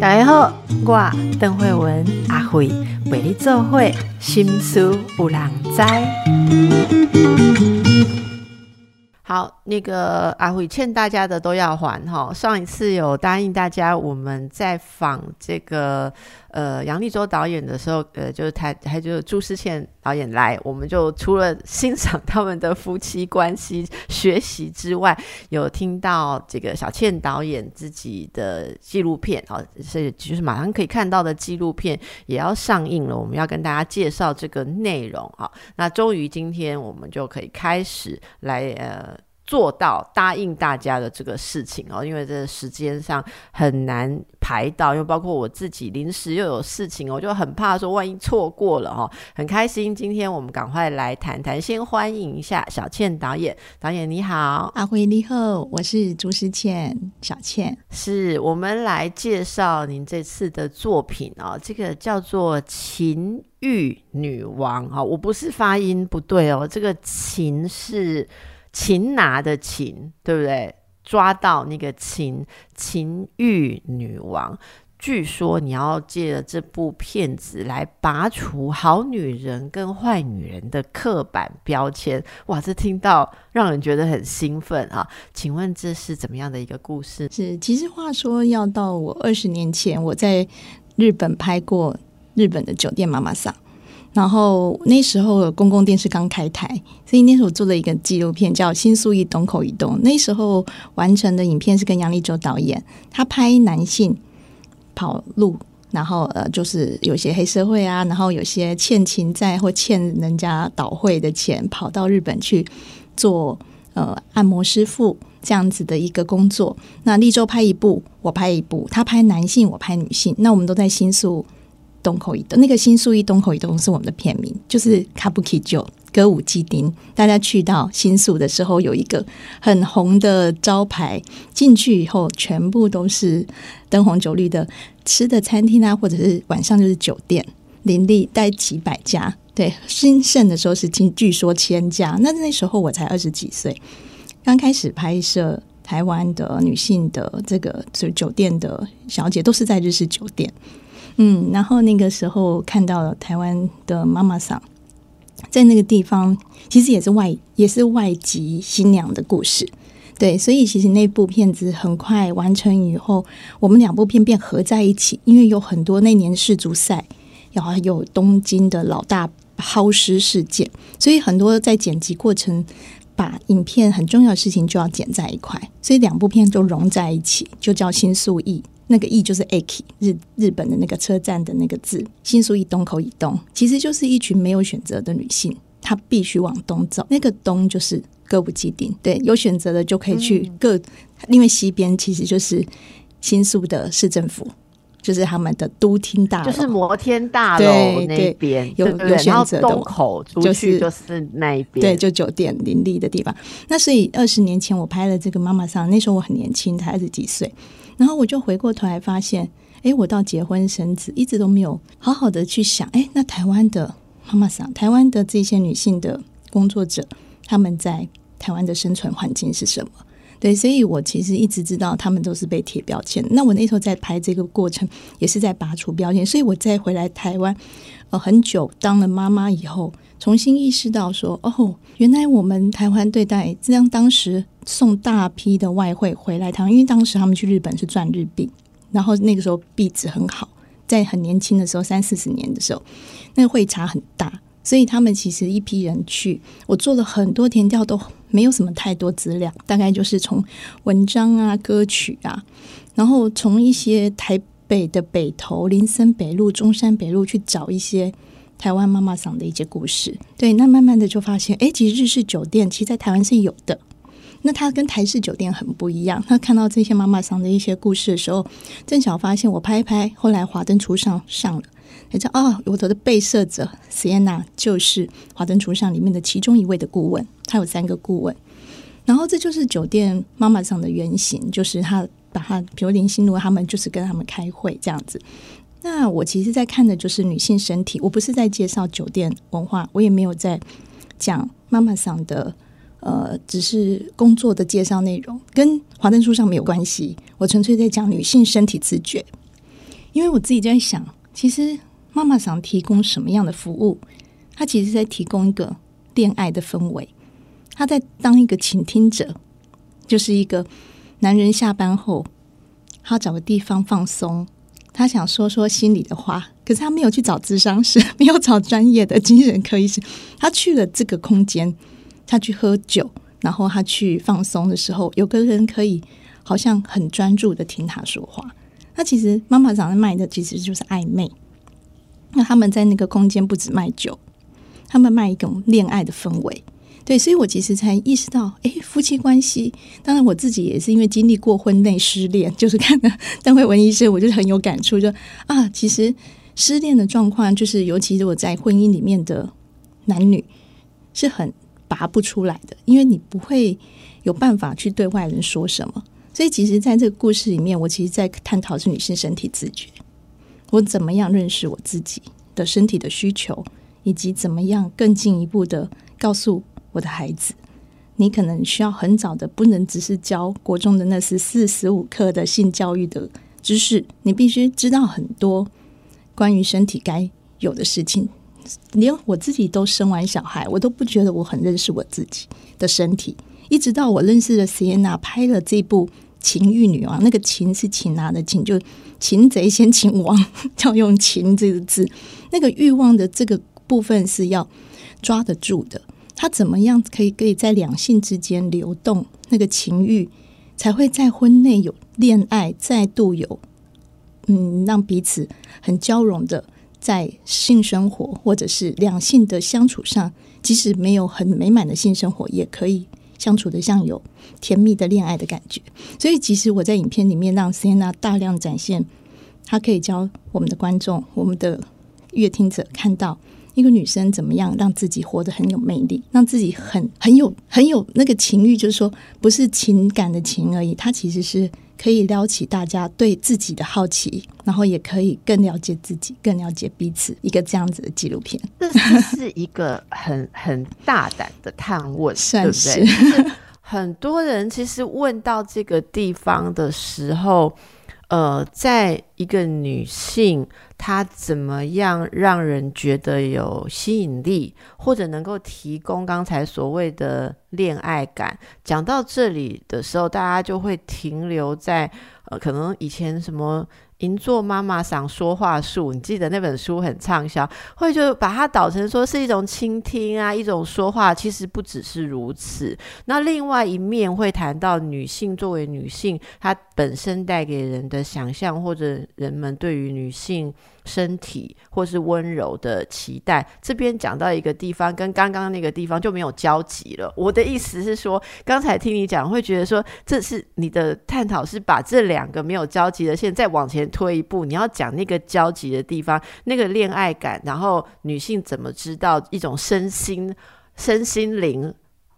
大家好，我邓慧文阿慧为你做会心思有人知。好，那个阿慧欠大家的都要还哈。上一次有答应大家，我们在访这个呃杨立洲导演的时候，呃，就是他他就是朱思倩导演来，我们就除了欣赏他们的夫妻关系、学习之外，有听到这个小倩导演自己的纪录片哦，是就是马上可以看到的纪录片也要上映了，我们要跟大家介绍这个内容啊。那终于今天我们就可以开始来呃。做到答应大家的这个事情哦，因为这时间上很难排到，因为包括我自己临时又有事情，我就很怕说万一错过了哦。很开心，今天我们赶快来谈谈，先欢迎一下小倩导演。导演你好，阿辉你好，我是朱思倩，小倩。是我们来介绍您这次的作品哦，这个叫做《情欲女王》哦，我不是发音不对哦，这个“情”是。擒拿的擒，对不对？抓到那个情情欲女王。据说你要借着这部片子来拔除好女人跟坏女人的刻板标签。哇，这听到让人觉得很兴奋啊！请问这是怎么样的一个故事？是，其实话说要到我二十年前，我在日本拍过日本的酒店妈妈桑。然后那时候公共电视刚开台，所以那时候做了一个纪录片叫《新宿一东口一东》。那时候完成的影片是跟杨立洲导演，他拍男性跑路，然后呃就是有些黑社会啊，然后有些欠情债或欠人家倒会的钱，跑到日本去做呃按摩师傅这样子的一个工作。那立洲拍一部，我拍一部，他拍男性，我拍女性，那我们都在新宿。东口一东，那个新宿一东口一东是我们的片名，就是卡布奇酒歌舞伎町。大家去到新宿的时候，有一个很红的招牌，进去以后全部都是灯红酒绿的吃的餐厅啊，或者是晚上就是酒店，林立带几百家。对，兴盛的时候是据据说千家。那那时候我才二十几岁，刚开始拍摄台湾的女性的这个就酒店的小姐，都是在日式酒店。嗯，然后那个时候看到了台湾的妈妈桑，在那个地方其实也是外也是外籍新娘的故事，对，所以其实那部片子很快完成以后，我们两部片便合在一起，因为有很多那年世足赛，然后有东京的老大抛尸事件，所以很多在剪辑过程，把影片很重要的事情就要剪在一块，所以两部片就融在一起，就叫新宿艺。那个“ “e” ”就是 “aki”，日日本的那个车站的那个字。新宿一东口以东，其实就是一群没有选择的女性，她必须往东走。那个“东”就是歌舞伎町，对，有选择的就可以去各，因为西边其实就是新宿的市政府，就是他们的都厅大楼，就是摩天大楼那边有有选择的。东口出去就是那一边，对，就酒店林立的地方。那所以二十年前我拍了这个妈妈桑，那时候我很年轻，才二十几岁。然后我就回过头来发现，哎，我到结婚生子一直都没有好好的去想，哎，那台湾的妈妈桑，台湾的这些女性的工作者，他们在台湾的生存环境是什么？对，所以我其实一直知道他们都是被贴标签。那我那时候在拍这个过程，也是在拔除标签。所以我再回来台湾，很久当了妈妈以后，重新意识到说，哦，原来我们台湾对待这样当时。送大批的外汇回来台湾，因为当时他们去日本是赚日币，然后那个时候币值很好，在很年轻的时候，三四十年的时候，那个汇差很大，所以他们其实一批人去，我做了很多填调，都没有什么太多资料，大概就是从文章啊、歌曲啊，然后从一些台北的北投、林森北路、中山北路去找一些台湾妈妈桑的一些故事。对，那慢慢的就发现，哎，其实日式酒店其实在台湾是有的。那他跟台式酒店很不一样。他看到这些妈妈桑的一些故事的时候，正巧发现我拍一拍，后来华灯初上上了，他说：“哦，我头的被摄者 Sienna 就是华灯初上里面的其中一位的顾问。他有三个顾问，然后这就是酒店妈妈桑的原型，就是他把他，比如林心如他们，就是跟他们开会这样子。那我其实，在看的就是女性身体，我不是在介绍酒店文化，我也没有在讲妈妈桑的。”呃，只是工作的介绍内容，跟华灯初上没有关系。我纯粹在讲女性身体自觉，因为我自己在想，其实妈妈想提供什么样的服务？她其实在提供一个恋爱的氛围，她在当一个倾听者，就是一个男人下班后，他找个地方放松，他想说说心里的话，可是他没有去找智商师，没有找专业的精神科医师，他去了这个空间。他去喝酒，然后他去放松的时候，有个人可以好像很专注的听他说话。那其实妈妈长在卖的其实就是暧昧。那他们在那个空间不止卖酒，他们卖一种恋爱的氛围。对，所以我其实才意识到，哎，夫妻关系。当然我自己也是因为经历过婚内失恋，就是看了邓慧文医生，我就很有感触，就啊，其实失恋的状况，就是尤其是我在婚姻里面的男女是很。拔不出来的，因为你不会有办法去对外人说什么。所以，其实在这个故事里面，我其实在探讨是女性身体自觉，我怎么样认识我自己的身体的需求，以及怎么样更进一步的告诉我的孩子，你可能需要很早的，不能只是教国中的那十四十五课的性教育的知识，你必须知道很多关于身体该有的事情。连我自己都生完小孩，我都不觉得我很认识我自己的身体。一直到我认识了 Sienna，拍了这部《情欲女王》，那个“情”是擒拿的“情”，就擒贼先擒王，要用“擒”这个字。那个欲望的这个部分是要抓得住的。他怎么样可以可以在两性之间流动？那个情欲才会在婚内有恋爱，再度有嗯，让彼此很交融的。在性生活或者是两性的相处上，即使没有很美满的性生活，也可以相处的像有甜蜜的恋爱的感觉。所以，其实我在影片里面让 Sienna 大量展现，她可以教我们的观众、我们的乐听者看到一个女生怎么样让自己活得很有魅力，让自己很很有很有那个情欲，就是说不是情感的情而已，它其实是。可以撩起大家对自己的好奇，然后也可以更了解自己，更了解彼此。一个这样子的纪录片，这是一个很 很大胆的探问，对不对？很多人其实问到这个地方的时候，呃，在一个女性。她怎么样让人觉得有吸引力，或者能够提供刚才所谓的恋爱感？讲到这里的时候，大家就会停留在呃，可能以前什么。银座妈妈想说话术，你记得那本书很畅销，会就把它导成说是一种倾听啊，一种说话，其实不只是如此。那另外一面会谈到女性作为女性，她本身带给人的想象，或者人们对于女性。身体或是温柔的期待，这边讲到一个地方，跟刚刚那个地方就没有交集了。我的意思是说，刚才听你讲，会觉得说，这是你的探讨是把这两个没有交集的线再往前推一步，你要讲那个交集的地方，那个恋爱感，然后女性怎么知道一种身心、身心灵。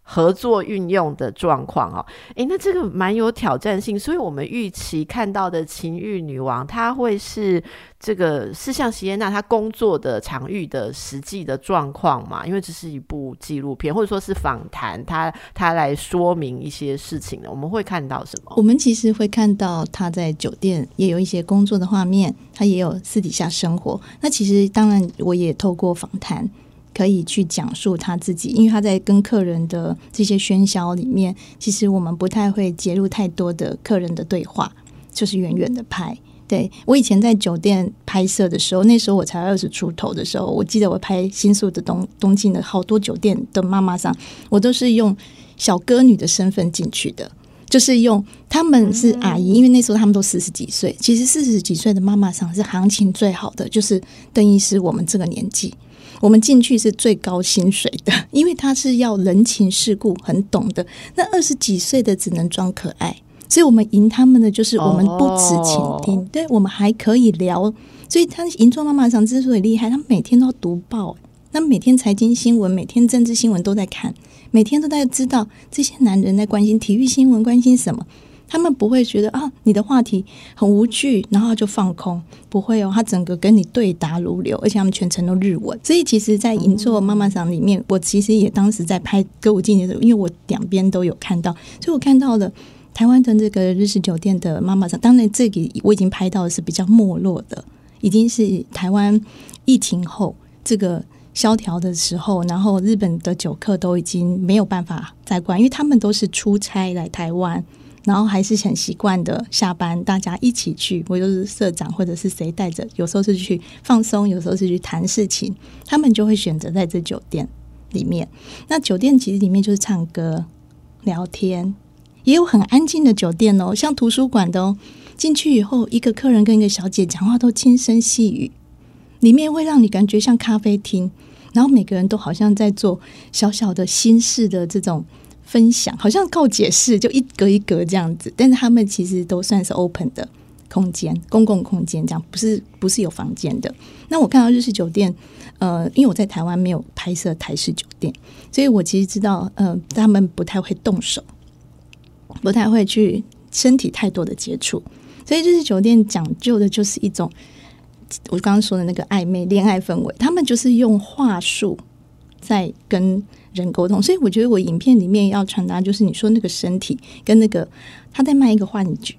合作运用的状况哦，诶，那这个蛮有挑战性，所以我们预期看到的情欲女王，她会是这个是像席耶娜她工作的场域的实际的状况嘛？因为这是一部纪录片，或者说是访谈，她她来说明一些事情的，我们会看到什么？我们其实会看到她在酒店也有一些工作的画面，她也有私底下生活。那其实当然，我也透过访谈。可以去讲述他自己，因为他在跟客人的这些喧嚣里面，其实我们不太会介入太多的客人的对话，就是远远的拍。对我以前在酒店拍摄的时候，那时候我才二十出头的时候，我记得我拍新宿的东东京的好多酒店的妈妈桑，我都是用小歌女的身份进去的，就是用他们是阿姨，因为那时候他们都四十几岁，其实四十几岁的妈妈桑是行情最好的，就是邓医师我们这个年纪。我们进去是最高薪水的，因为他是要人情世故，很懂的。那二十几岁的只能装可爱，所以我们赢他们的就是我们不止倾听，对我们还可以聊。所以他银座妈妈长之所以厉害，他每天都要读报，他每天财经新闻、每天政治新闻都在看，每天都在知道这些男人在关心体育新闻，关心什么。他们不会觉得啊，你的话题很无趣，然后就放空，不会哦，他整个跟你对答如流，而且他们全程都日文。所以其实，在银座妈妈桑里面，我其实也当时在拍歌舞伎的时候，因为我两边都有看到，所以我看到了台湾的这个日式酒店的妈妈桑。当然，这里我已经拍到的是比较没落的，已经是台湾疫情后这个萧条的时候，然后日本的酒客都已经没有办法再关，因为他们都是出差来台湾。然后还是很习惯的，下班大家一起去，我就是社长或者是谁带着，有时候是去放松，有时候是去谈事情，他们就会选择在这酒店里面。那酒店其实里面就是唱歌、聊天，也有很安静的酒店哦，像图书馆的哦。进去以后，一个客人跟一个小姐讲话都轻声细语，里面会让你感觉像咖啡厅，然后每个人都好像在做小小的心事的这种。分享好像告解释，就一格一格这样子，但是他们其实都算是 open 的空间，公共空间这样，不是不是有房间的。那我看到日式酒店，呃，因为我在台湾没有拍摄台式酒店，所以我其实知道，呃，他们不太会动手，不太会去身体太多的接触，所以日式酒店讲究的就是一种我刚刚说的那个暧昧恋爱氛围，他们就是用话术在跟。人沟通，所以我觉得我影片里面要传达就是你说那个身体跟那个他在卖一个幻觉，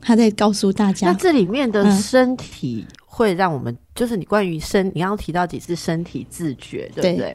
他在告诉大家，那这里面的身体会让我们就是你关于身，你刚刚提到几次身体自觉，对不对？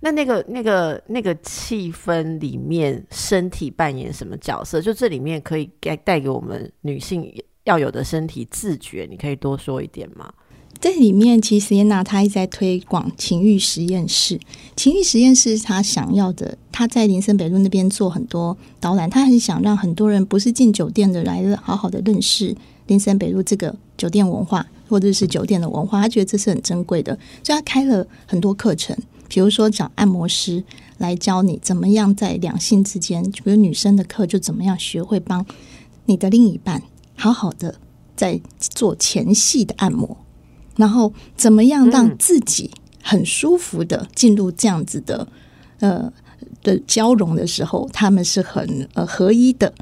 那那个那个那个气氛里面，身体扮演什么角色？就这里面可以给带给我们女性要有的身体自觉，你可以多说一点吗？在里面，其实耶娜她一直在推广情欲实验室。情欲实验室是她想要的。她在林森北路那边做很多导览，她很想让很多人不是进酒店的来好好的认识林森北路这个酒店文化，或者是酒店的文化。她觉得这是很珍贵的，所以她开了很多课程，比如说找按摩师来教你怎么样在两性之间，比如女生的课就怎么样学会帮你的另一半好好的在做前戏的按摩。然后怎么样让自己很舒服的进入这样子的呃的交融的时候，他们是很呃合一的，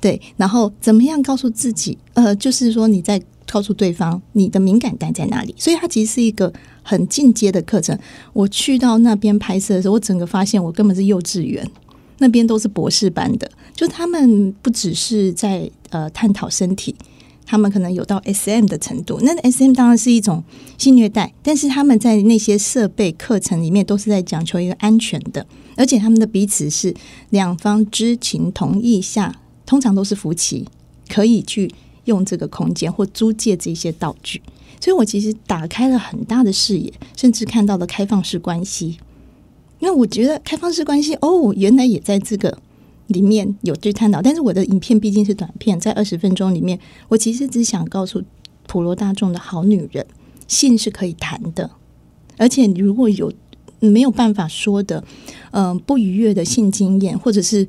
对。然后怎么样告诉自己呃，就是说你在告诉对方你的敏感带在哪里？所以它其实是一个很进阶的课程。我去到那边拍摄的时候，我整个发现我根本是幼稚园，那边都是博士班的，就他们不只是在呃探讨身体。他们可能有到 S.M 的程度，那 S.M 当然是一种性虐待，但是他们在那些设备课程里面都是在讲求一个安全的，而且他们的彼此是两方知情同意下，通常都是夫妻可以去用这个空间或租借这些道具，所以我其实打开了很大的视野，甚至看到了开放式关系。那我觉得开放式关系哦，原来也在这个。里面有去探讨，但是我的影片毕竟是短片，在二十分钟里面，我其实只想告诉普罗大众的好女人，性是可以谈的，而且如果有没有办法说的，嗯，不愉悦的性经验，或者是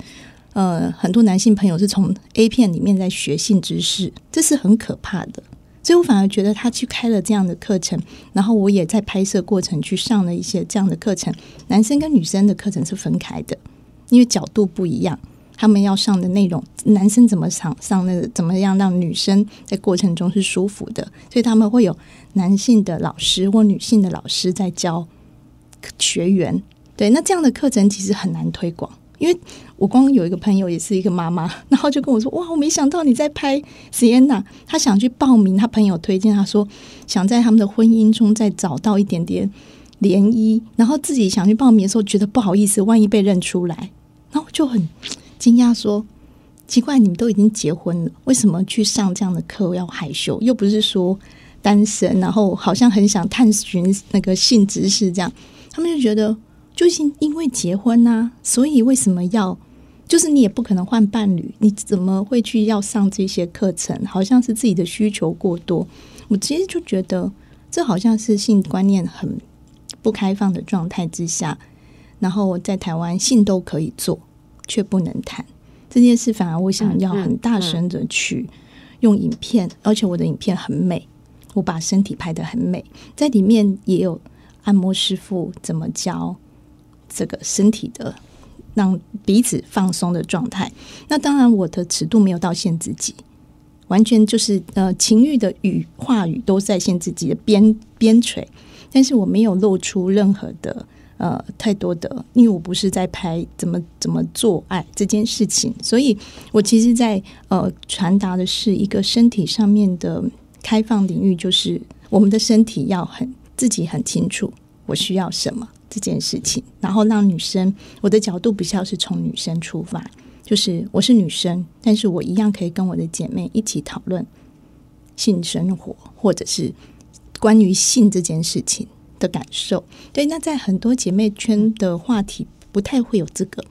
呃，很多男性朋友是从 A 片里面在学性知识，这是很可怕的。所以我反而觉得他去开了这样的课程，然后我也在拍摄过程去上了一些这样的课程，男生跟女生的课程是分开的，因为角度不一样。他们要上的内容，男生怎么上上那个怎么样让女生在过程中是舒服的，所以他们会有男性的老师或女性的老师在教学员。对，那这样的课程其实很难推广，因为我光有一个朋友也是一个妈妈，然后就跟我说：“哇，我没想到你在拍 Sienna，他想去报名，他朋友推荐他说想在他们的婚姻中再找到一点点涟漪，然后自己想去报名的时候觉得不好意思，万一被认出来，然后就很。”惊讶说：“奇怪，你们都已经结婚了，为什么去上这样的课要害羞？又不是说单身，然后好像很想探寻那个性知识，这样他们就觉得，就是因为结婚啊，所以为什么要？就是你也不可能换伴侣，你怎么会去要上这些课程？好像是自己的需求过多。我其实就觉得，这好像是性观念很不开放的状态之下，然后在台湾性都可以做。”却不能谈这件事，反而我想要很大声的去用影片，而且我的影片很美，我把身体拍的很美，在里面也有按摩师傅怎么教这个身体的让彼此放松的状态。那当然，我的尺度没有到限自己，完全就是呃情欲的语话语都在限自己的边边陲，但是我没有露出任何的。呃，太多的，因为我不是在拍怎么怎么做爱这件事情，所以我其实，在呃传达的是一个身体上面的开放领域，就是我们的身体要很自己很清楚我需要什么这件事情，然后让女生，我的角度比较是从女生出发，就是我是女生，但是我一样可以跟我的姐妹一起讨论性生活，或者是关于性这件事情。的感受，对，那在很多姐妹圈的话题不太会有这个，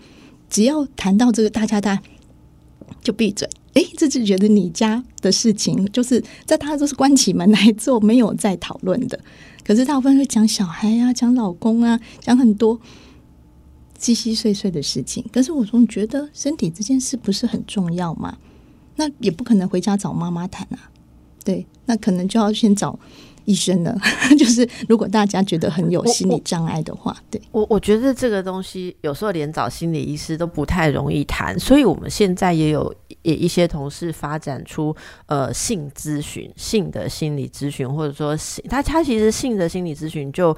只要谈到这个，大家大就闭嘴。哎，这就觉得你家的事情，就是在大家都是关起门来做，没有在讨论的。可是大部分会讲小孩啊，讲老公啊，讲很多稀稀碎碎的事情。可是我总觉得身体这件事不是很重要嘛？那也不可能回家找妈妈谈啊。对，那可能就要先找。医生呢？就是如果大家觉得很有心理障碍的话，对我我觉得这个东西有时候连找心理医师都不太容易谈，所以我们现在也有也一些同事发展出呃性咨询、性的心理咨询，或者说性他他其实性的心理咨询就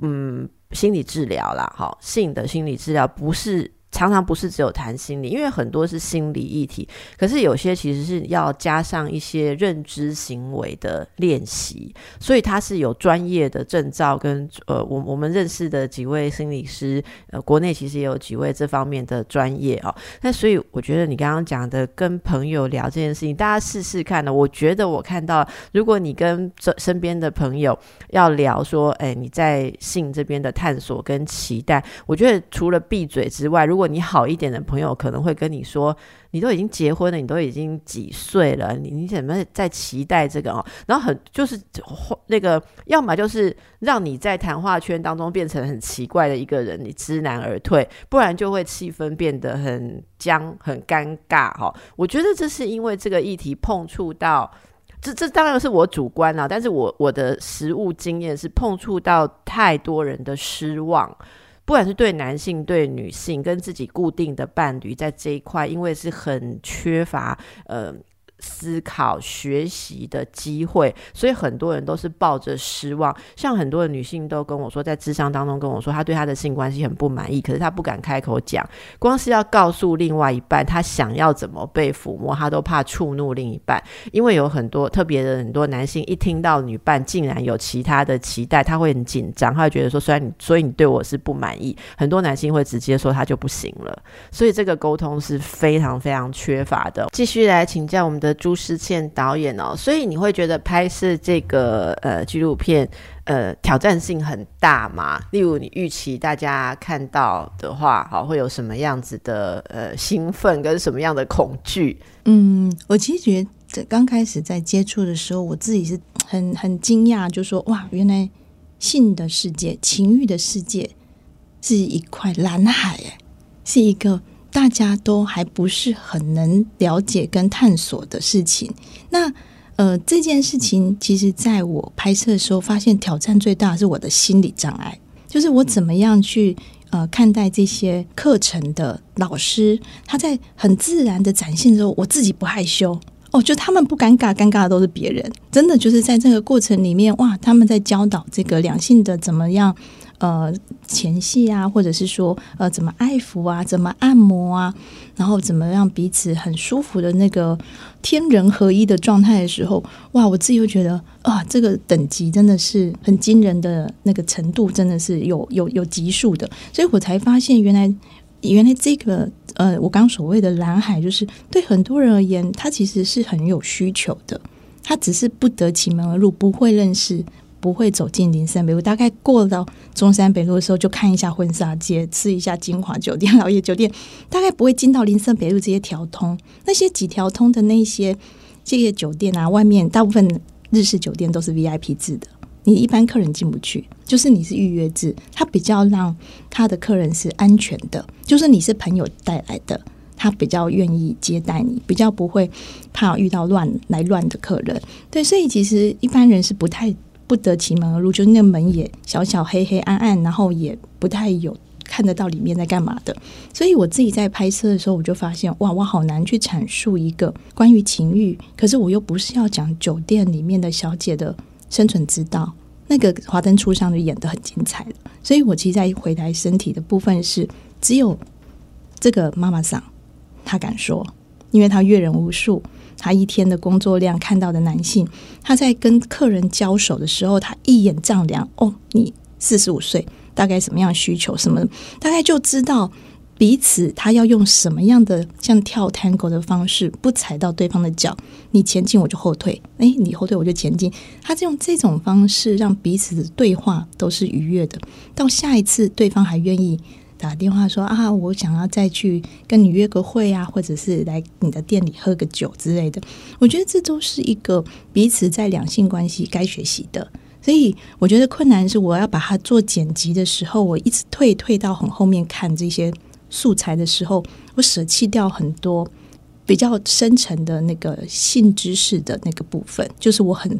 嗯心理治疗啦，哈，性的心理治疗不是。常常不是只有谈心理，因为很多是心理议题，可是有些其实是要加上一些认知行为的练习，所以它是有专业的证照跟呃，我我们认识的几位心理师，呃，国内其实也有几位这方面的专业哦。那所以我觉得你刚刚讲的跟朋友聊这件事情，大家试试看呢。我觉得我看到，如果你跟这身边的朋友要聊说，哎，你在性这边的探索跟期待，我觉得除了闭嘴之外，如果你好一点的朋友可能会跟你说：“你都已经结婚了，你都已经几岁了，你你怎么在期待这个哦？”然后很就是那个，要么就是让你在谈话圈当中变成很奇怪的一个人，你知难而退；不然就会气氛变得很僵、很尴尬。哈，我觉得这是因为这个议题碰触到这，这当然是我主观啊，但是我我的实物经验是碰触到太多人的失望。不管是对男性、对女性，跟自己固定的伴侣，在这一块，因为是很缺乏，呃。思考学习的机会，所以很多人都是抱着失望。像很多的女性都跟我说，在智商当中跟我说，她对她的性关系很不满意，可是她不敢开口讲。光是要告诉另外一半她想要怎么被抚摸，她都怕触怒另一半。因为有很多特别的很多男性，一听到女伴竟然有其他的期待，他会很紧张，他会觉得说，虽然你所以你对我是不满意，很多男性会直接说他就不行了。所以这个沟通是非常非常缺乏的。继续来请教我们的。朱思倩导演哦，所以你会觉得拍摄这个呃纪录片呃挑战性很大吗？例如你预期大家看到的话，好会有什么样子的呃兴奋跟什么样的恐惧？嗯，我其实觉得刚开始在接触的时候，我自己是很很惊讶，就说哇，原来性的世界、情欲的世界是一块蓝海，哎，是一个。大家都还不是很能了解跟探索的事情，那呃这件事情，其实在我拍摄的时候，发现挑战最大是我的心理障碍，就是我怎么样去呃看待这些课程的老师，他在很自然的展现之后，我自己不害羞。哦，就他们不尴尬，尴尬的都是别人，真的就是在这个过程里面，哇，他们在教导这个两性的怎么样。呃，前戏啊，或者是说，呃，怎么爱抚啊，怎么按摩啊，然后怎么让彼此很舒服的那个天人合一的状态的时候，哇，我自己又觉得啊，这个等级真的是很惊人的那个程度，真的是有有有级数的，所以我才发现，原来原来这个呃，我刚所谓的蓝海，就是对很多人而言，他其实是很有需求的，他只是不得其门而入，不会认识。不会走进林森北路，大概过到中山北路的时候，就看一下婚纱街，吃一下金华酒店、老爷酒店，大概不会进到林森北路这些条通。那些几条通的那些这些酒店啊，外面大部分日式酒店都是 VIP 制的，你一般客人进不去，就是你是预约制，他比较让他的客人是安全的，就是你是朋友带来的，他比较愿意接待你，比较不会怕遇到乱来乱的客人。对，所以其实一般人是不太。不得其门而入，就是那门也小小黑黑暗暗，然后也不太有看得到里面在干嘛的。所以我自己在拍摄的时候，我就发现，哇，我好难去阐述一个关于情欲，可是我又不是要讲酒店里面的小姐的生存之道。那个华灯初上就演的很精彩了。所以我其实，在回来身体的部分是只有这个妈妈桑，她敢说，因为她阅人无数。他一天的工作量看到的男性，他在跟客人交手的时候，他一眼丈量哦，你四十五岁，大概什么样需求，什么大概就知道彼此他要用什么样的像跳 tango 的方式，不踩到对方的脚，你前进我就后退，哎，你后退我就前进，他是用这种方式让彼此的对话都是愉悦的，到下一次对方还愿意。打电话说啊，我想要再去跟你约个会啊，或者是来你的店里喝个酒之类的。我觉得这都是一个彼此在两性关系该学习的。所以我觉得困难是我要把它做剪辑的时候，我一直退退到很后面看这些素材的时候，我舍弃掉很多比较深层的那个性知识的那个部分，就是我很。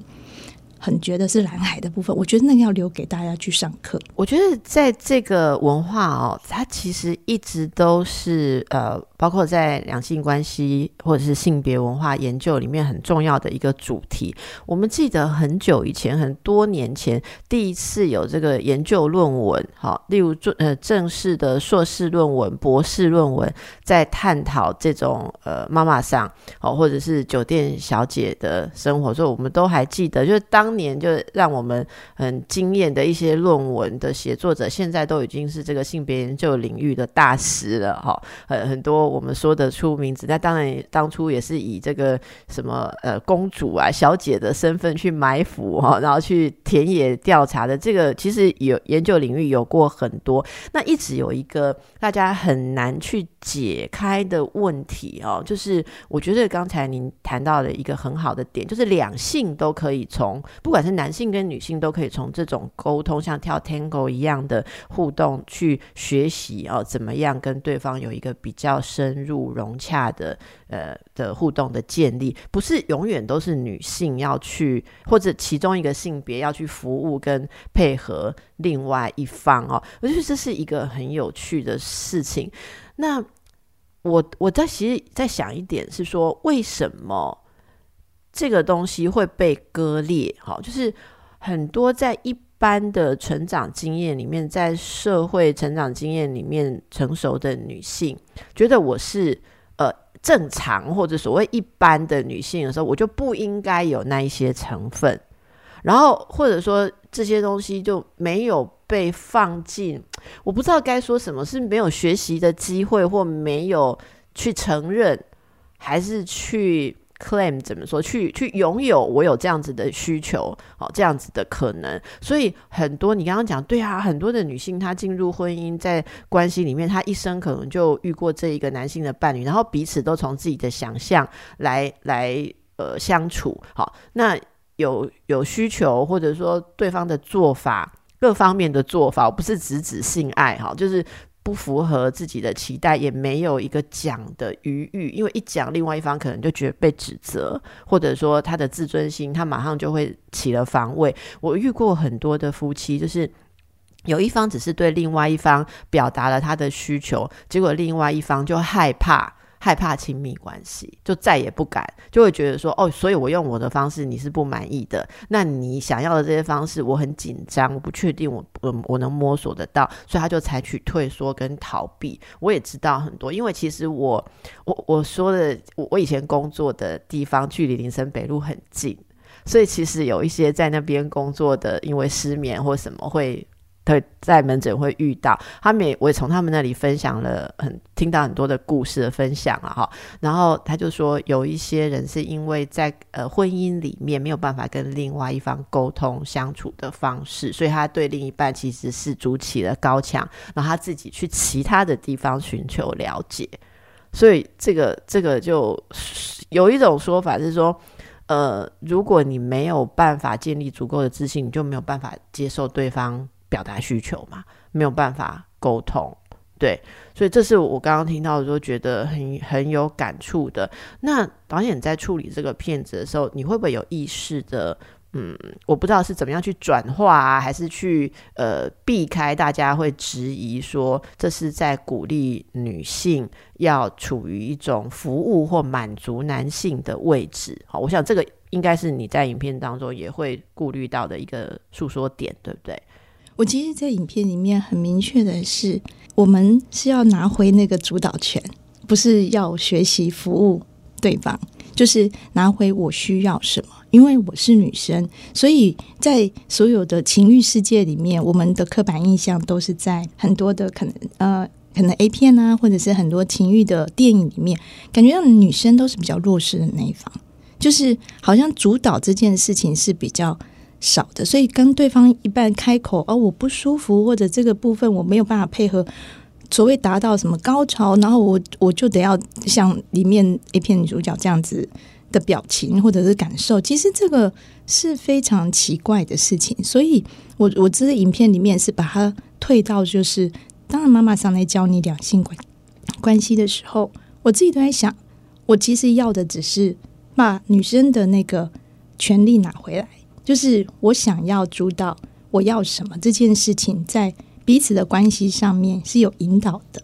很觉得是蓝海的部分，我觉得那个要留给大家去上课。我觉得在这个文化哦，它其实一直都是呃。包括在两性关系或者是性别文化研究里面很重要的一个主题。我们记得很久以前，很多年前，第一次有这个研究论文，好，例如正呃正式的硕士论文、博士论文，在探讨这种呃妈妈上哦，或者是酒店小姐的生活，所以我们都还记得，就是当年就让我们很惊艳的一些论文的写作者，现在都已经是这个性别研究领域的大师了，哈，很很多。我们说得出名字，那当然当初也是以这个什么呃公主啊、小姐的身份去埋伏哈，然后去田野调查的。这个其实有研究领域有过很多，那一直有一个大家很难去解开的问题哦，就是我觉得刚才您谈到的一个很好的点，就是两性都可以从，不管是男性跟女性都可以从这种沟通，像跳 Tango 一样的互动去学习哦，怎么样跟对方有一个比较深。入融洽的呃的互动的建立，不是永远都是女性要去，或者其中一个性别要去服务跟配合另外一方哦。我觉得这是一个很有趣的事情。那我我在其实在想一点是说，为什么这个东西会被割裂？哈，就是很多在一。般的成长经验里面，在社会成长经验里面成熟的女性，觉得我是呃正常或者所谓一般的女性的时候，我就不应该有那一些成分，然后或者说这些东西就没有被放进，我不知道该说什么是没有学习的机会，或没有去承认，还是去。claim 怎么说？去去拥有我有这样子的需求，哦，这样子的可能。所以很多你刚刚讲，对啊，很多的女性她进入婚姻，在关系里面，她一生可能就遇过这一个男性的伴侣，然后彼此都从自己的想象来来呃相处。好，那有有需求，或者说对方的做法，各方面的做法，我不是只指性爱哈，就是。不符合自己的期待，也没有一个讲的余裕，因为一讲，另外一方可能就觉得被指责，或者说他的自尊心，他马上就会起了防卫。我遇过很多的夫妻，就是有一方只是对另外一方表达了他的需求，结果另外一方就害怕。害怕亲密关系，就再也不敢，就会觉得说，哦，所以我用我的方式，你是不满意的。那你想要的这些方式，我很紧张，我不确定我我我能摸索得到，所以他就采取退缩跟逃避。我也知道很多，因为其实我我我说的，我我以前工作的地方距离林森北路很近，所以其实有一些在那边工作的，因为失眠或什么会。他在门诊会遇到他们，也我也从他们那里分享了很听到很多的故事的分享了哈。然后他就说，有一些人是因为在呃婚姻里面没有办法跟另外一方沟通相处的方式，所以他对另一半其实是筑起了高墙，然后他自己去其他的地方寻求了解。所以这个这个就有一种说法是说，呃，如果你没有办法建立足够的自信，你就没有办法接受对方。表达需求嘛，没有办法沟通，对，所以这是我刚刚听到的时候觉得很很有感触的。那导演在处理这个片子的时候，你会不会有意识的嗯，我不知道是怎么样去转化啊，还是去呃避开大家会质疑说这是在鼓励女性要处于一种服务或满足男性的位置。好，我想这个应该是你在影片当中也会顾虑到的一个诉说点，对不对？我其实，在影片里面很明确的是，我们是要拿回那个主导权，不是要学习服务对方，就是拿回我需要什么。因为我是女生，所以在所有的情欲世界里面，我们的刻板印象都是在很多的可能呃，可能 A 片啊，或者是很多情欲的电影里面，感觉让女生都是比较弱势的那一方，就是好像主导这件事情是比较少的，所以跟对方一半开口，哦，我不舒服，或者这个部分我没有办法配合，所谓达到什么高潮，然后我我就得要像里面 A 片女主角这样子。的表情或者是感受，其实这个是非常奇怪的事情。所以，我我这个影片里面是把它退到，就是当然妈妈上来教你两性关关系的时候，我自己都在想，我其实要的只是把女生的那个权利拿回来，就是我想要主导我要什么这件事情，在彼此的关系上面是有引导的，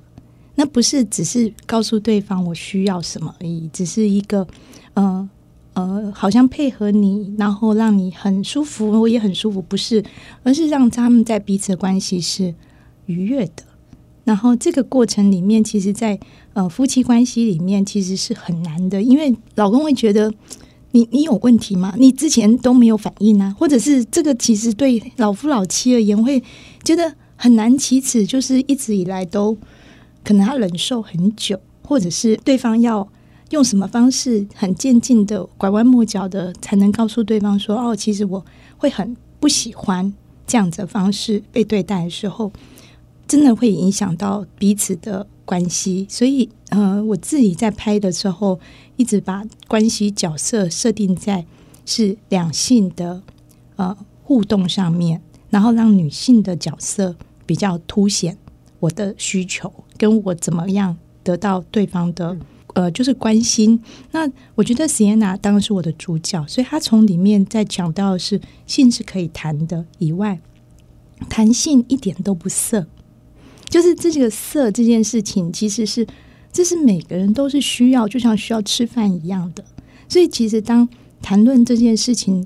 那不是只是告诉对方我需要什么而已，只是一个。嗯呃，好像配合你，然后让你很舒服，我也很舒服，不是，而是让他们在彼此的关系是愉悦的。然后这个过程里面，其实，在呃夫妻关系里面，其实是很难的，因为老公会觉得你你有问题吗？你之前都没有反应啊，或者是这个其实对老夫老妻而言会觉得很难启齿，就是一直以来都可能他忍受很久，或者是对方要。用什么方式很渐进的拐弯抹角的，才能告诉对方说：“哦，其实我会很不喜欢这样子的方式被对待的时候，真的会影响到彼此的关系。”所以，呃，我自己在拍的时候，一直把关系角色设定在是两性的呃互动上面，然后让女性的角色比较凸显我的需求，跟我怎么样得到对方的。呃，就是关心。那我觉得 Sienna 当然是我的主角，所以他从里面在讲到的是性是可以谈的以外，谈性一点都不色。就是这个色这件事情，其实是这是每个人都是需要，就像需要吃饭一样的。所以其实当谈论这件事情，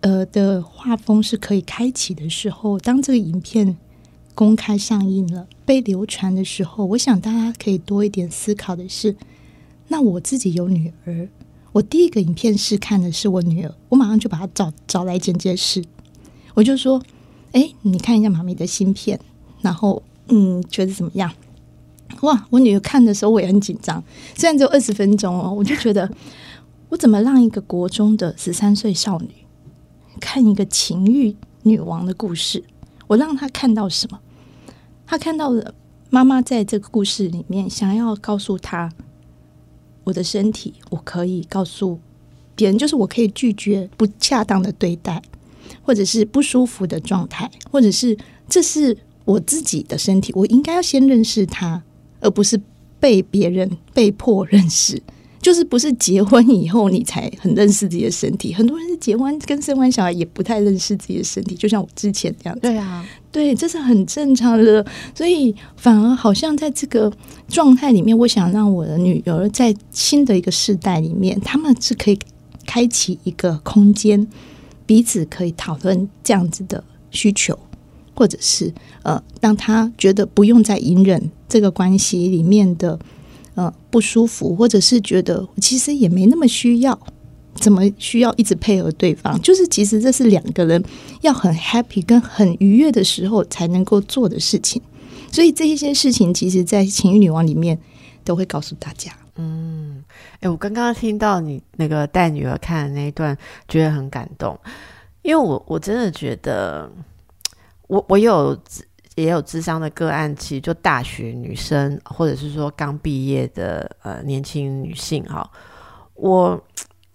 呃的画风是可以开启的时候，当这个影片公开上映了，被流传的时候，我想大家可以多一点思考的是。那我自己有女儿，我第一个影片试看的是我女儿，我马上就把她找找来剪接室，我就说：“哎，你看一下妈咪的芯片，然后嗯，觉得怎么样？”哇，我女儿看的时候我也很紧张，虽然只有二十分钟哦，我就觉得我怎么让一个国中的十三岁少女看一个情欲女王的故事？我让她看到什么？她看到了妈妈在这个故事里面想要告诉她。我的身体，我可以告诉别人，就是我可以拒绝不恰当的对待，或者是不舒服的状态，或者是这是我自己的身体，我应该要先认识它，而不是被别人被迫认识。就是不是结婚以后你才很认识自己的身体，很多人是结婚跟生完小孩也不太认识自己的身体，就像我之前这样。对啊，对，这是很正常的。所以反而好像在这个状态里面，我想让我的女儿在新的一个世代里面，他们是可以开启一个空间，彼此可以讨论这样子的需求，或者是呃，让他觉得不用再隐忍这个关系里面的。呃，不舒服，或者是觉得其实也没那么需要，怎么需要一直配合对方？就是其实这是两个人要很 happy 跟很愉悦的时候才能够做的事情。所以这一些事情，其实，在情欲女王里面都会告诉大家。嗯，哎，我刚刚听到你那个带女儿看的那一段，觉得很感动，因为我我真的觉得，我我有。也有智商的个案，其实就大学女生，或者是说刚毕业的呃年轻女性哈。我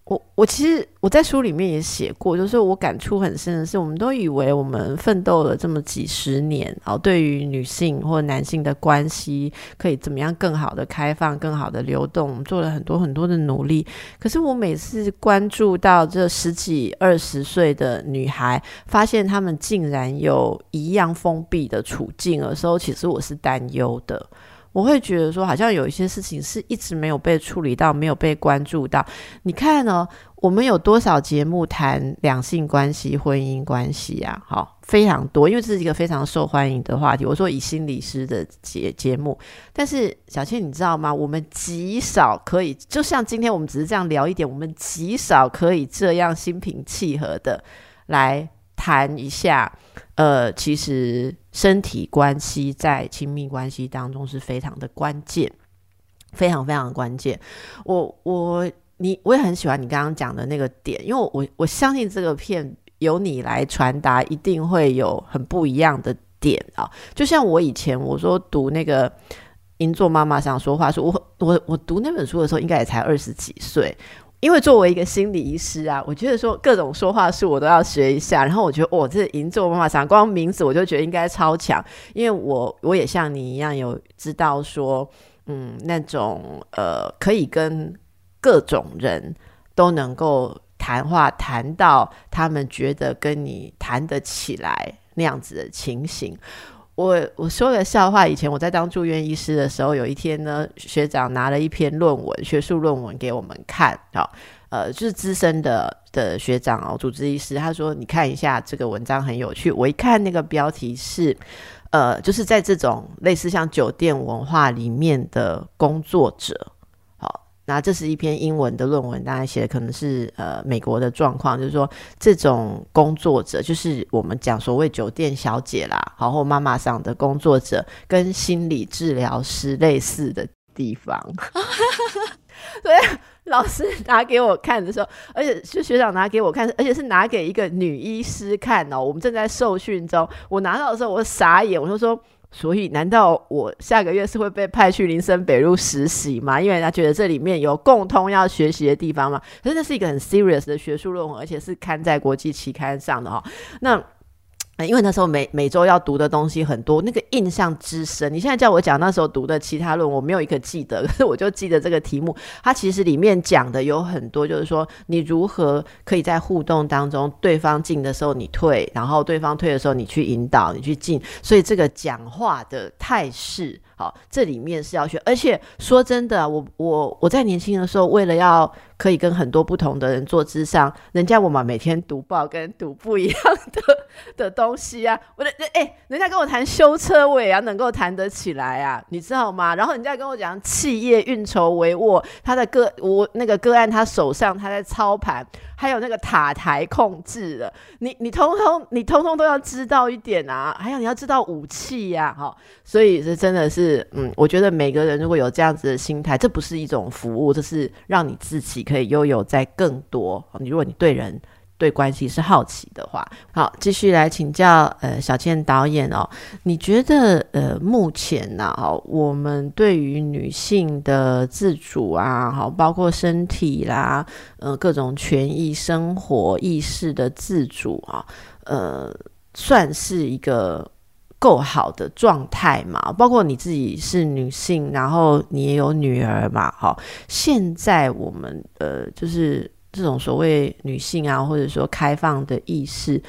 我我其实我在书里面也写过，就是我感触很深的是，我们都以为我们奋斗了这么几十年，哦，对于女性或男性的关系可以怎么样更好的开放、更好的流动，我们做了很多很多的努力。可是我每次关注到这十几二十岁的女孩，发现她们竟然有一样封闭的处境的时候，其实我是担忧的。我会觉得说，好像有一些事情是一直没有被处理到，没有被关注到。你看呢？我们有多少节目谈两性关系、婚姻关系啊？好，非常多，因为这是一个非常受欢迎的话题。我说以心理师的节节目，但是小倩，你知道吗？我们极少可以，就像今天我们只是这样聊一点，我们极少可以这样心平气和的来谈一下。呃，其实身体关系在亲密关系当中是非常的关键，非常非常关键。我我你我也很喜欢你刚刚讲的那个点，因为我我相信这个片由你来传达，一定会有很不一样的点啊。就像我以前我说读那个《银座妈妈想说话》书，我我我读那本书的时候，应该也才二十几岁。因为作为一个心理医师啊，我觉得说各种说话术我都要学一下。然后我觉得，哦，这银座妈妈想光名字我就觉得应该超强。因为我我也像你一样有知道说，嗯，那种呃，可以跟各种人都能够谈话，谈到他们觉得跟你谈得起来那样子的情形。我我说个笑话，以前我在当住院医师的时候，有一天呢，学长拿了一篇论文，学术论文给我们看，好，呃，就是资深的的学长哦，主治医师，他说你看一下这个文章很有趣，我一看那个标题是，呃，就是在这种类似像酒店文化里面的工作者。那这是一篇英文的论文，当然写的可能是呃美国的状况，就是说这种工作者，就是我们讲所谓酒店小姐啦，好或妈妈上的工作者，跟心理治疗师类似的地方。对，老师拿给我看的时候，而且是学长拿给我看，而且是拿给一个女医师看哦。我们正在受训中，我拿到的时候我傻眼，我就说。所以，难道我下个月是会被派去林森北路实习吗？因为他觉得这里面有共通要学习的地方吗。可是，那是一个很 serious 的学术论文，而且是刊在国际期刊上的哈。那。因为那时候每每周要读的东西很多，那个印象之深。你现在叫我讲那时候读的其他论，我没有一个记得，可是我就记得这个题目。它其实里面讲的有很多，就是说你如何可以在互动当中，对方进的时候你退，然后对方退的时候你去引导，你去进。所以这个讲话的态势。好，这里面是要学，而且说真的，我我我在年轻的时候，为了要可以跟很多不同的人做智商，人家我们每天读报跟读不一样的的东西啊，我的哎，人家跟我谈修车，我也要能够谈得起来啊，你知道吗？然后人家跟我讲企业运筹帷幄，他的个我那个个案，他手上他在操盘。还有那个塔台控制的，你你通通你通通都要知道一点啊！还有你要知道武器呀，哈，所以是真的是，嗯，我觉得每个人如果有这样子的心态，这不是一种服务，这是让你自己可以拥有在更多。你如果你对人。对关系是好奇的话，好，继续来请教呃小倩导演哦，你觉得呃目前呢，哦，我们对于女性的自主啊，好，包括身体啦，呃各种权益、生活意识的自主啊，呃，算是一个够好的状态嘛？包括你自己是女性，然后你也有女儿嘛？好，现在我们呃就是。这种所谓女性啊，或者说开放的意识，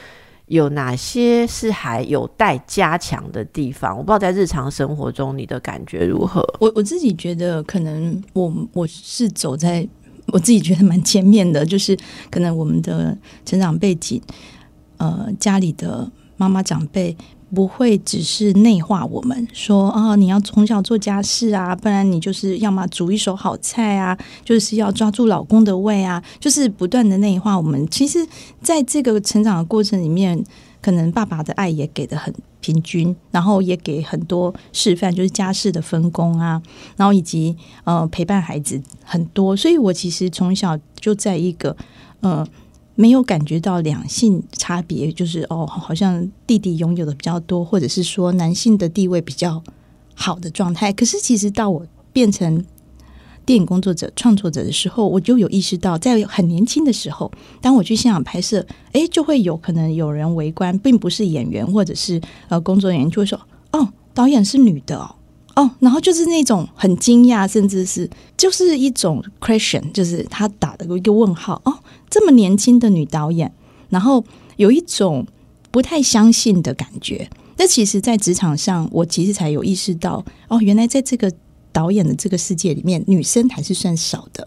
有哪些是还有待加强的地方？我不知道在日常生活中你的感觉如何。我我自己觉得，可能我我是走在我自己觉得蛮前面的，就是可能我们的成长背景，呃，家里的妈妈长辈。不会只是内化我们说啊，你要从小做家事啊，不然你就是要么煮一手好菜啊，就是要抓住老公的胃啊，就是不断的内化我们。其实，在这个成长的过程里面，可能爸爸的爱也给的很平均，然后也给很多示范，就是家事的分工啊，然后以及呃陪伴孩子很多。所以我其实从小就在一个呃。没有感觉到两性差别，就是哦，好像弟弟拥有的比较多，或者是说男性的地位比较好的状态。可是其实到我变成电影工作者、创作者的时候，我就有意识到，在很年轻的时候，当我去现场拍摄，诶，就会有可能有人围观，并不是演员或者是呃工作人员，就会说：“哦，导演是女的哦。”哦，然后就是那种很惊讶，甚至是就是一种 question，就是他打的一个问号。哦，这么年轻的女导演，然后有一种不太相信的感觉。那其实，在职场上，我其实才有意识到，哦，原来在这个导演的这个世界里面，女生还是算少的。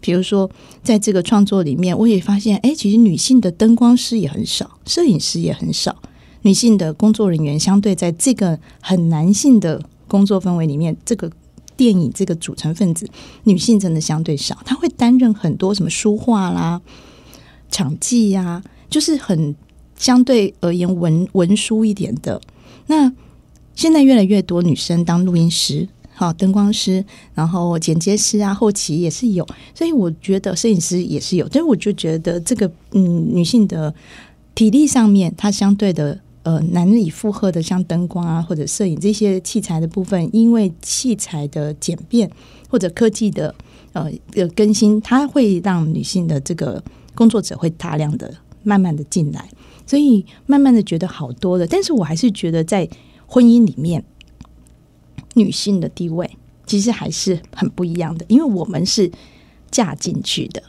比如说，在这个创作里面，我也发现，哎，其实女性的灯光师也很少，摄影师也很少，女性的工作人员相对在这个很男性的。工作氛围里面，这个电影这个组成分子，女性真的相对少。她会担任很多什么书画啦、场记呀，就是很相对而言文文书一点的。那现在越来越多女生当录音师、好灯光师，然后剪接师啊，后期也是有。所以我觉得摄影师也是有。所以我就觉得这个嗯，女性的体力上面，她相对的。呃，难以负荷的，像灯光啊，或者摄影这些器材的部分，因为器材的简便或者科技的呃的更新，它会让女性的这个工作者会大量的、慢慢的进来，所以慢慢的觉得好多了。但是我还是觉得，在婚姻里面，女性的地位其实还是很不一样的，因为我们是嫁进去的，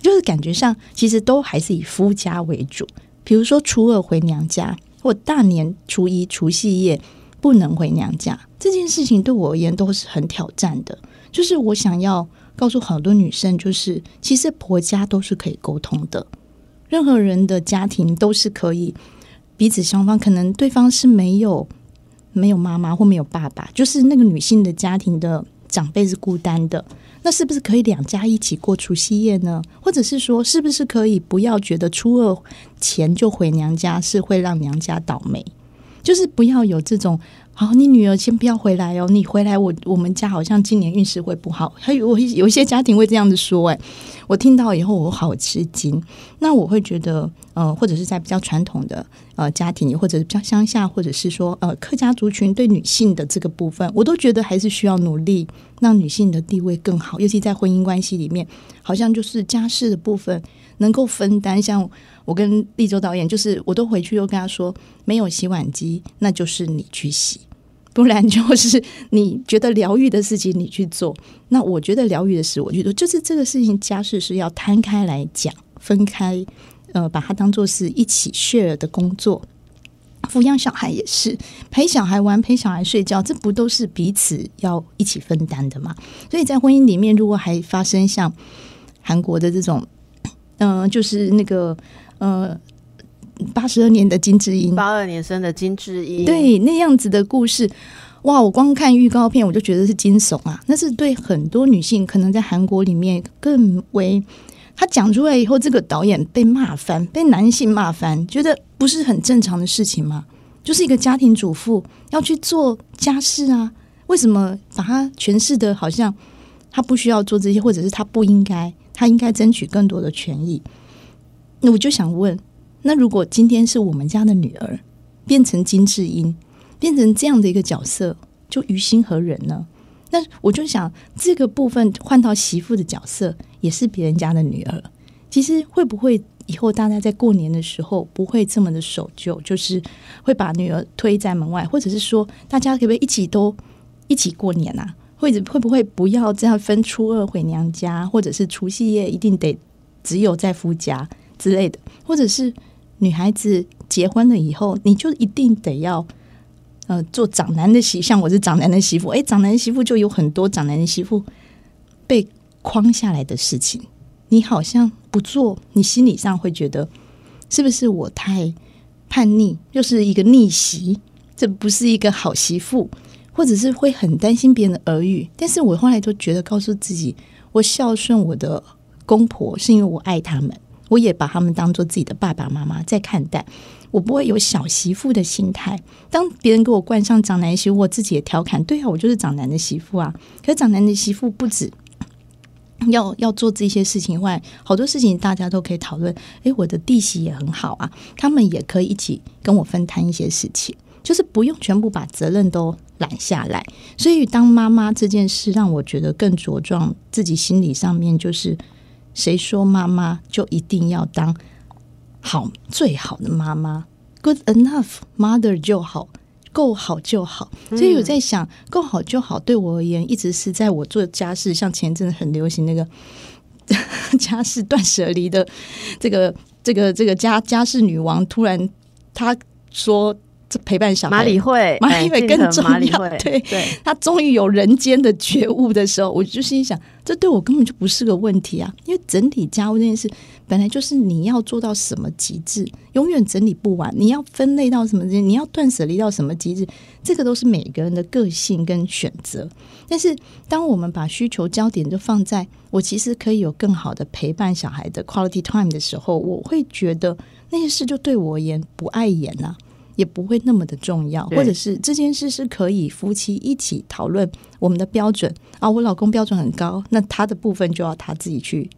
就是感觉上其实都还是以夫家为主。比如说初二回娘家。或大年初一、除夕夜不能回娘家，这件事情对我而言都是很挑战的。就是我想要告诉很多女生，就是其实婆家都是可以沟通的，任何人的家庭都是可以彼此双方可能对方是没有没有妈妈或没有爸爸，就是那个女性的家庭的长辈是孤单的。那是不是可以两家一起过除夕夜呢？或者是说，是不是可以不要觉得初二前就回娘家是会让娘家倒霉？就是不要有这种。好，你女儿先不要回来哦，你回来我我们家好像今年运势会不好。还有我有一些家庭会这样子说，哎，我听到以后我好吃惊。那我会觉得，呃，或者是在比较传统的呃家庭，或者是比较乡下，或者是说呃客家族群对女性的这个部分，我都觉得还是需要努力，让女性的地位更好。尤其在婚姻关系里面，好像就是家事的部分能够分担，像。我跟立州导演，就是我都回去又跟他说，没有洗碗机，那就是你去洗，不然就是你觉得疗愈的事情你去做，那我觉得疗愈的事我去做，就是这个事情家事是要摊开来讲，分开，呃，把它当做是一起 share 的工作。抚养小孩也是，陪小孩玩，陪小孩睡觉，这不都是彼此要一起分担的吗？所以在婚姻里面，如果还发生像韩国的这种，嗯，就是那个。呃，八十二年的金智英，八二年生的金智英，对那样子的故事，哇！我光看预告片我就觉得是惊悚啊！那是对很多女性，可能在韩国里面更为他讲出来以后，这个导演被骂翻，被男性骂翻，觉得不是很正常的事情吗？就是一个家庭主妇要去做家事啊，为什么把他诠释的好像她不需要做这些，或者是她不应该，她应该争取更多的权益？那我就想问，那如果今天是我们家的女儿变成金智英，变成这样的一个角色，就于心何忍呢？那我就想，这个部分换到媳妇的角色，也是别人家的女儿，其实会不会以后大家在过年的时候不会这么的守旧，就是会把女儿推在门外，或者是说，大家可不可以一起都一起过年啊？或者会不会不要这样分初二回娘家，或者是除夕夜一定得只有在夫家？之类的，或者是女孩子结婚了以后，你就一定得要呃做长男的媳，像我是长男的媳妇，哎，长男媳妇就有很多长男的媳妇被框下来的事情，你好像不做，你心理上会觉得是不是我太叛逆，又是一个逆袭，这不是一个好媳妇，或者是会很担心别人的耳语。但是我后来都觉得，告诉自己，我孝顺我的公婆，是因为我爱他们。我也把他们当做自己的爸爸妈妈在看待，我不会有小媳妇的心态。当别人给我冠上长男媳妇，我自己也调侃：对啊，我就是长男的媳妇啊。可是长男的媳妇不止要要做这些事情外，好多事情大家都可以讨论。诶，我的弟媳也很好啊，他们也可以一起跟我分摊一些事情。就是不用全部把责任都揽下来。所以当妈妈这件事让我觉得更茁壮，自己心理上面就是谁说妈妈就一定要当好最好的妈妈，good enough mother 就好。够好就好，所以我在想，够好就好，对我而言，一直是在我做家事，像前阵子很流行那个 家事断舍离的这个这个这个家家事女王，突然她说。这陪伴小孩，马里会，马里会更重要。对，对，他终于有人间的觉悟的时候，我就心想，这对我根本就不是个问题啊！因为整理家务这件事，本来就是你要做到什么极致，永远整理不完。你要分类到什么你要断舍离到什么极致，这个都是每个人的个性跟选择。但是，当我们把需求焦点就放在我其实可以有更好的陪伴小孩的 quality time 的时候，我会觉得那些事就对我而言不碍眼啊。也不会那么的重要，或者是这件事是可以夫妻一起讨论我们的标准啊。我老公标准很高，那他的部分就要他自己去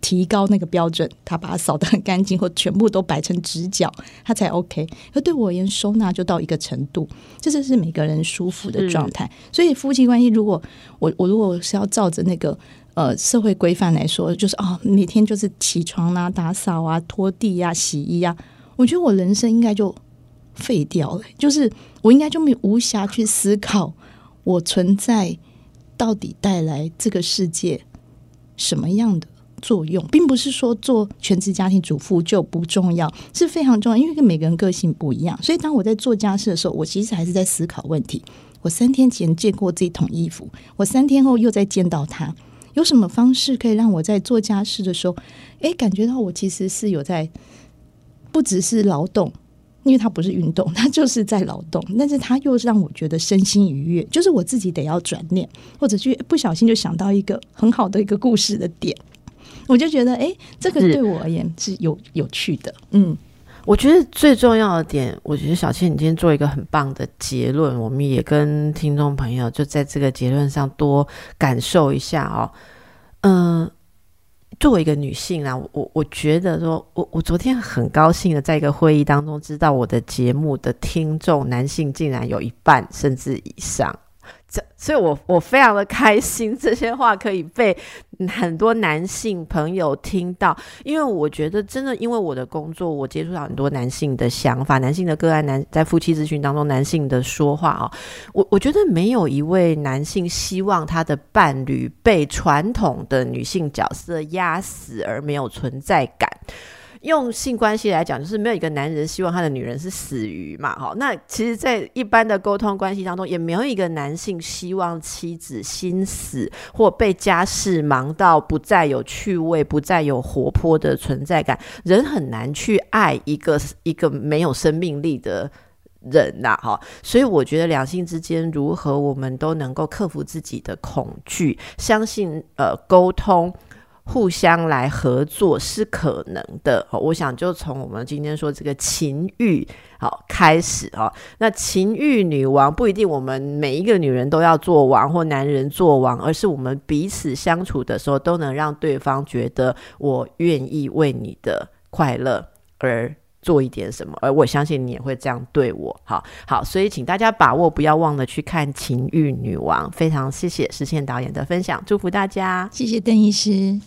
提高那个标准，他把它扫得很干净，或全部都摆成直角，他才 OK。可对我而言，收纳就到一个程度，这就是每个人舒服的状态。所以夫妻关系，如果我我如果是要照着那个呃社会规范来说，就是啊，每天就是起床啊、打扫啊、拖地啊、洗衣啊，我觉得我人生应该就。废掉了，就是我应该就没无暇去思考我存在到底带来这个世界什么样的作用，并不是说做全职家庭主妇就不重要，是非常重要，因为跟每个人个性不一样。所以当我在做家事的时候，我其实还是在思考问题。我三天前见过这桶衣服，我三天后又再见到它，有什么方式可以让我在做家事的时候，诶，感觉到我其实是有在不只是劳动。因为它不是运动，它就是在劳动，但是它又让我觉得身心愉悦。就是我自己得要转念，或者去不小心就想到一个很好的一个故事的点，我就觉得哎，这个对我而言是有有趣的。嗯，我觉得最重要的点，我觉得小倩你今天做一个很棒的结论，我们也跟听众朋友就在这个结论上多感受一下哦。嗯。作为一个女性啊，我我觉得说，我我昨天很高兴的在一个会议当中，知道我的节目的听众男性竟然有一半甚至以上。这，所以我我非常的开心，这些话可以被很多男性朋友听到，因为我觉得真的，因为我的工作，我接触到很多男性的想法，男性的个案，男在夫妻咨询当中，男性的说话啊，我我觉得没有一位男性希望他的伴侣被传统的女性角色压死而没有存在感。用性关系来讲，就是没有一个男人希望他的女人是死鱼嘛，哈。那其实，在一般的沟通关系当中，也没有一个男性希望妻子心死或被家事忙到不再有趣味、不再有活泼的存在感。人很难去爱一个一个没有生命力的人呐，哈。所以，我觉得两性之间如何我们都能够克服自己的恐惧，相信呃沟通。互相来合作是可能的，我想就从我们今天说这个情欲好开始哈。那情欲女王不一定我们每一个女人都要做王或男人做王，而是我们彼此相处的时候都能让对方觉得我愿意为你的快乐而做一点什么，而我相信你也会这样对我。好好，所以请大家把握，不要忘了去看情欲女王。非常谢谢实现导演的分享，祝福大家，谢谢邓医师。